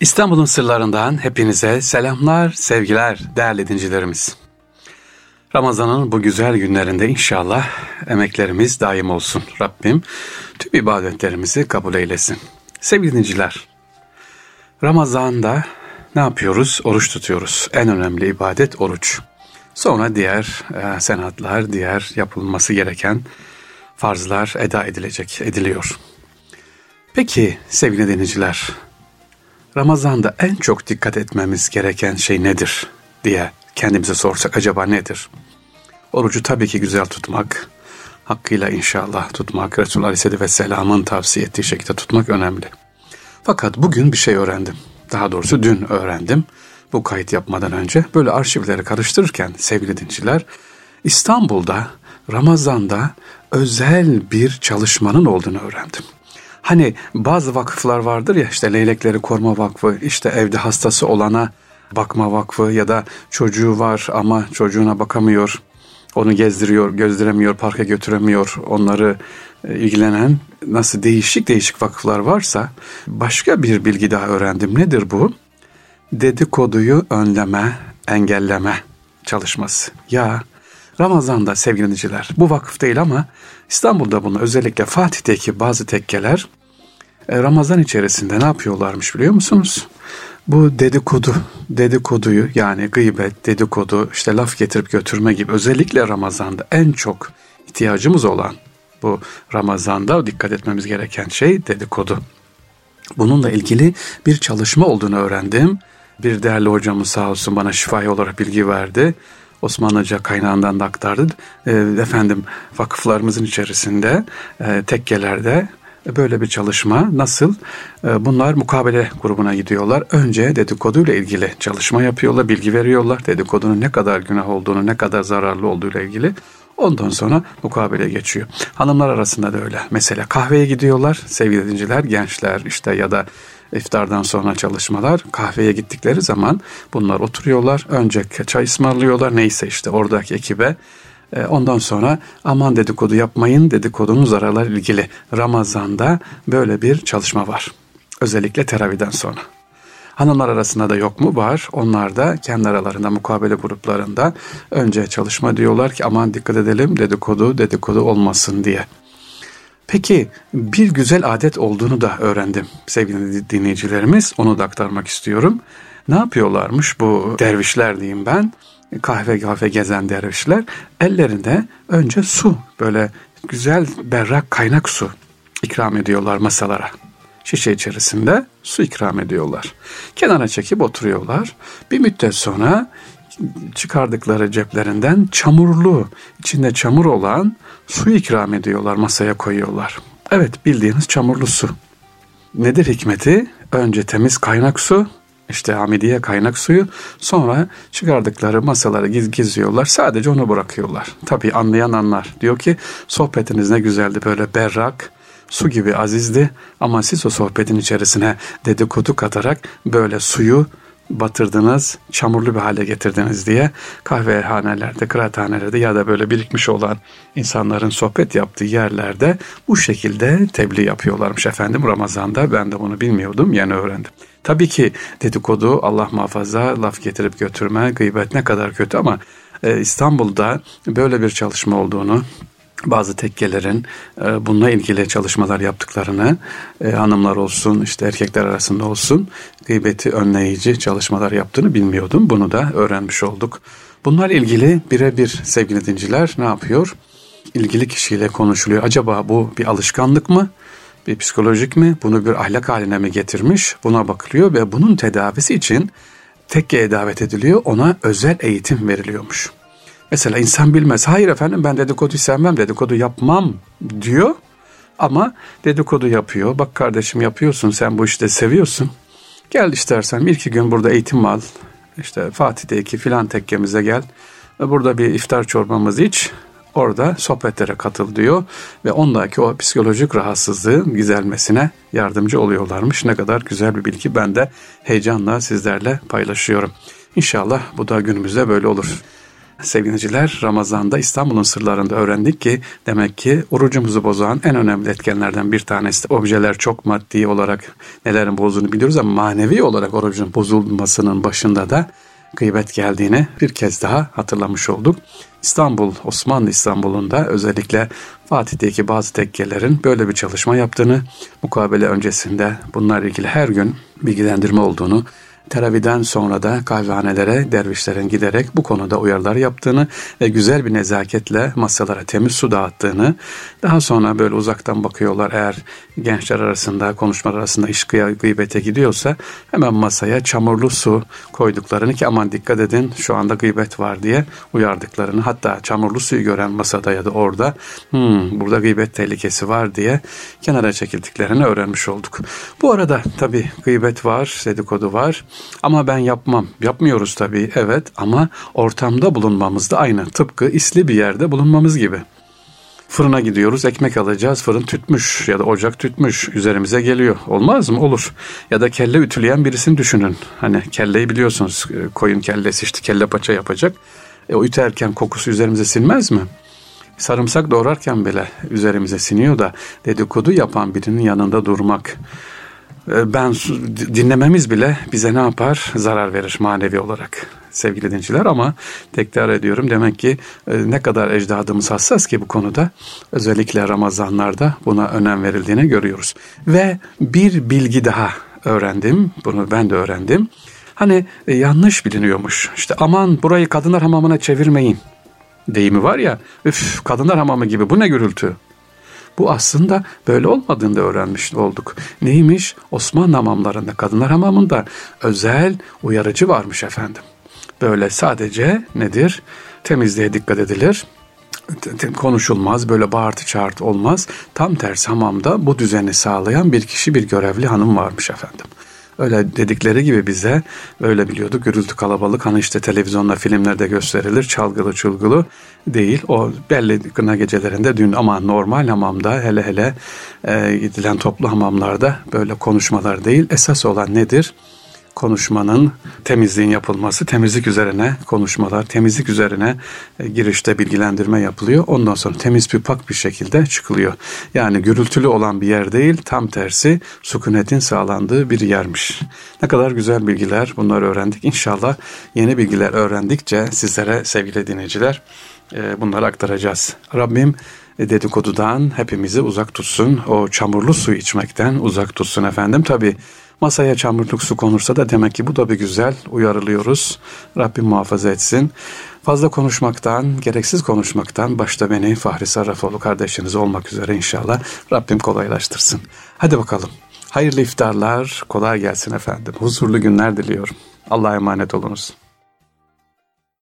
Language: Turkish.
İstanbul'un sırlarından hepinize selamlar, sevgiler değerli dincilerimiz. Ramazan'ın bu güzel günlerinde inşallah emeklerimiz daim olsun. Rabbim tüm ibadetlerimizi kabul eylesin. Sevgili dinciler, Ramazan'da ne yapıyoruz? Oruç tutuyoruz. En önemli ibadet oruç. Sonra diğer e, senatlar, diğer yapılması gereken farzlar eda edilecek, ediliyor. Peki sevgili dinleyiciler, Ramazan'da en çok dikkat etmemiz gereken şey nedir diye kendimize sorsak acaba nedir? Orucu tabii ki güzel tutmak, hakkıyla inşallah tutmak, Resulullah Aleyhisselatü Vesselam'ın tavsiye ettiği şekilde tutmak önemli. Fakat bugün bir şey öğrendim. Daha doğrusu dün öğrendim. Bu kayıt yapmadan önce böyle arşivleri karıştırırken sevgili dinciler, İstanbul'da Ramazan'da özel bir çalışmanın olduğunu öğrendim. Hani bazı vakıflar vardır ya işte Leylekleri Koruma Vakfı, işte evde hastası olana bakma vakfı ya da çocuğu var ama çocuğuna bakamıyor. Onu gezdiriyor, gözdiremiyor, parka götüremiyor. Onları e, ilgilenen nasıl değişik değişik vakıflar varsa başka bir bilgi daha öğrendim. Nedir bu? Dedikoduyu önleme, engelleme çalışması. Ya Ramazan'da sevgili dinleyiciler bu vakıf değil ama İstanbul'da bunu özellikle Fatih'teki bazı tekkeler e, Ramazan içerisinde ne yapıyorlarmış biliyor musunuz? Bu dedikodu, dedikoduyu yani gıybet, dedikodu, işte laf getirip götürme gibi özellikle Ramazan'da en çok ihtiyacımız olan bu Ramazan'da dikkat etmemiz gereken şey dedikodu. Bununla ilgili bir çalışma olduğunu öğrendim. Bir değerli hocamız sağ olsun bana şifayı olarak bilgi verdi. Osmanlıca kaynağından da aktardı. E, efendim vakıflarımızın içerisinde e, tekkelerde böyle bir çalışma nasıl? E, bunlar mukabele grubuna gidiyorlar. Önce dedikoduyla ilgili çalışma yapıyorlar, bilgi veriyorlar. Dedikodunun ne kadar günah olduğunu, ne kadar zararlı olduğuyla ilgili. Ondan sonra mukabele geçiyor. Hanımlar arasında da öyle. Mesela kahveye gidiyorlar sevgili dinciler, gençler işte ya da iftardan sonra çalışmalar kahveye gittikleri zaman bunlar oturuyorlar. Önce çay ısmarlıyorlar neyse işte oradaki ekibe. E, ondan sonra aman dedikodu yapmayın dedikodunun zararlar ilgili Ramazan'da böyle bir çalışma var. Özellikle teraviden sonra. Hanımlar arasında da yok mu? Var. Onlar da kendi aralarında mukabele gruplarında önce çalışma diyorlar ki aman dikkat edelim dedikodu dedikodu olmasın diye. Peki bir güzel adet olduğunu da öğrendim sevgili dinleyicilerimiz. Onu da aktarmak istiyorum. Ne yapıyorlarmış bu dervişler diyeyim ben? Kahve kahve gezen dervişler ellerinde önce su böyle güzel berrak kaynak su ikram ediyorlar masalara. Şişe içerisinde su ikram ediyorlar. Kenara çekip oturuyorlar. Bir müddet sonra çıkardıkları ceplerinden çamurlu, içinde çamur olan su ikram ediyorlar, masaya koyuyorlar. Evet bildiğiniz çamurlu su. Nedir hikmeti? Önce temiz kaynak su, işte Hamidiye kaynak suyu. Sonra çıkardıkları masaları giz gizliyorlar. Sadece onu bırakıyorlar. Tabii anlayan anlar. Diyor ki sohbetiniz ne güzeldi böyle berrak, su gibi azizdi ama siz o sohbetin içerisine dedikodu katarak böyle suyu batırdınız, çamurlu bir hale getirdiniz diye kahvehanelerde, kıraathanelerde ya da böyle birikmiş olan insanların sohbet yaptığı yerlerde bu şekilde tebliğ yapıyorlarmış efendim Ramazan'da. Ben de bunu bilmiyordum, yeni öğrendim. Tabii ki dedikodu, Allah muhafaza, laf getirip götürme, gıybet ne kadar kötü ama e, İstanbul'da böyle bir çalışma olduğunu, bazı tekkelerin e, bununla ilgili çalışmalar yaptıklarını e, hanımlar olsun işte erkekler arasında olsun gıybeti önleyici çalışmalar yaptığını bilmiyordum. Bunu da öğrenmiş olduk. Bunlar ilgili birebir sevgili dinciler ne yapıyor? İlgili kişiyle konuşuluyor. Acaba bu bir alışkanlık mı? Bir psikolojik mi? Bunu bir ahlak haline mi getirmiş? Buna bakılıyor ve bunun tedavisi için tekkeye davet ediliyor. Ona özel eğitim veriliyormuş. Mesela insan bilmez. Hayır efendim ben dedikodu sevmem, dedikodu yapmam diyor. Ama dedikodu yapıyor. Bak kardeşim yapıyorsun sen bu işte seviyorsun. Gel istersen bir iki gün burada eğitim al. İşte Fatih'teki filan tekkemize gel. Ve burada bir iftar çorbamızı iç. Orada sohbetlere katıl diyor ve ondaki o psikolojik rahatsızlığın gizelmesine yardımcı oluyorlarmış. Ne kadar güzel bir bilgi ben de heyecanla sizlerle paylaşıyorum. İnşallah bu da günümüzde böyle olur. Sevgiliciler Ramazan'da İstanbul'un sırlarında öğrendik ki demek ki orucumuzu bozan en önemli etkenlerden bir tanesi objeler çok maddi olarak nelerin bozduğunu biliyoruz ama manevi olarak orucun bozulmasının başında da gıybet geldiğini bir kez daha hatırlamış olduk. İstanbul, Osmanlı İstanbul'unda özellikle Fatih'teki bazı tekkelerin böyle bir çalışma yaptığını, mukabele öncesinde bunlar ilgili her gün bilgilendirme olduğunu, Teraviden sonra da kahvehanelere dervişlerin giderek bu konuda uyarılar yaptığını ve güzel bir nezaketle masalara temiz su dağıttığını, daha sonra böyle uzaktan bakıyorlar eğer gençler arasında, konuşmalar arasında iş gıybete gidiyorsa hemen masaya çamurlu su koyduklarını ki aman dikkat edin şu anda gıybet var diye uyardıklarını hatta çamurlu suyu gören masada ya da orada hmm, burada gıybet tehlikesi var diye kenara çekildiklerini öğrenmiş olduk. Bu arada tabi gıybet var, dedikodu var. Ama ben yapmam. Yapmıyoruz tabii evet ama ortamda bulunmamız da aynı. Tıpkı isli bir yerde bulunmamız gibi. Fırına gidiyoruz, ekmek alacağız. Fırın tütmüş ya da ocak tütmüş. Üzerimize geliyor. Olmaz mı? Olur. Ya da kelle ütüleyen birisini düşünün. Hani kelleyi biliyorsunuz. E, koyun kellesi işte kelle paça yapacak. E, o üterken kokusu üzerimize sinmez mi? Sarımsak doğrarken bile üzerimize siniyor da dedikodu yapan birinin yanında durmak ben dinlememiz bile bize ne yapar? Zarar verir manevi olarak sevgili dinciler ama tekrar ediyorum demek ki e, ne kadar ecdadımız hassas ki bu konuda özellikle Ramazanlarda buna önem verildiğini görüyoruz. Ve bir bilgi daha öğrendim. Bunu ben de öğrendim. Hani e, yanlış biliniyormuş. İşte aman burayı kadınlar hamamına çevirmeyin deyimi var ya. Üf kadınlar hamamı gibi bu ne gürültü. Bu aslında böyle olmadığını da öğrenmiş olduk. Neymiş? Osmanlı hamamlarında, kadınlar hamamında özel uyarıcı varmış efendim. Böyle sadece nedir? Temizliğe dikkat edilir konuşulmaz, böyle bağırtı çağırtı olmaz. Tam tersi hamamda bu düzeni sağlayan bir kişi, bir görevli hanım varmış efendim. Öyle dedikleri gibi bize öyle biliyorduk. Gürültü kalabalık hani işte televizyonda filmlerde gösterilir. Çalgılı çulgulu değil. O belli kına gecelerinde dün ama normal hamamda hele hele e, gidilen toplu hamamlarda böyle konuşmalar değil. Esas olan nedir? Konuşmanın temizliğin yapılması, temizlik üzerine konuşmalar, temizlik üzerine e, girişte bilgilendirme yapılıyor. Ondan sonra temiz bir pak bir şekilde çıkılıyor. Yani gürültülü olan bir yer değil, tam tersi sükunetin sağlandığı bir yermiş. Ne kadar güzel bilgiler bunları öğrendik. İnşallah yeni bilgiler öğrendikçe sizlere sevgili dinleyiciler e, bunları aktaracağız. Rabbim dedikodudan hepimizi uzak tutsun. O çamurlu su içmekten uzak tutsun efendim. Tabi masaya çamurluk su konursa da demek ki bu da bir güzel uyarılıyoruz. Rabbim muhafaza etsin. Fazla konuşmaktan, gereksiz konuşmaktan başta beni Fahri Sarrafoğlu kardeşiniz olmak üzere inşallah Rabbim kolaylaştırsın. Hadi bakalım. Hayırlı iftarlar, kolay gelsin efendim. Huzurlu günler diliyorum. Allah'a emanet olunuz.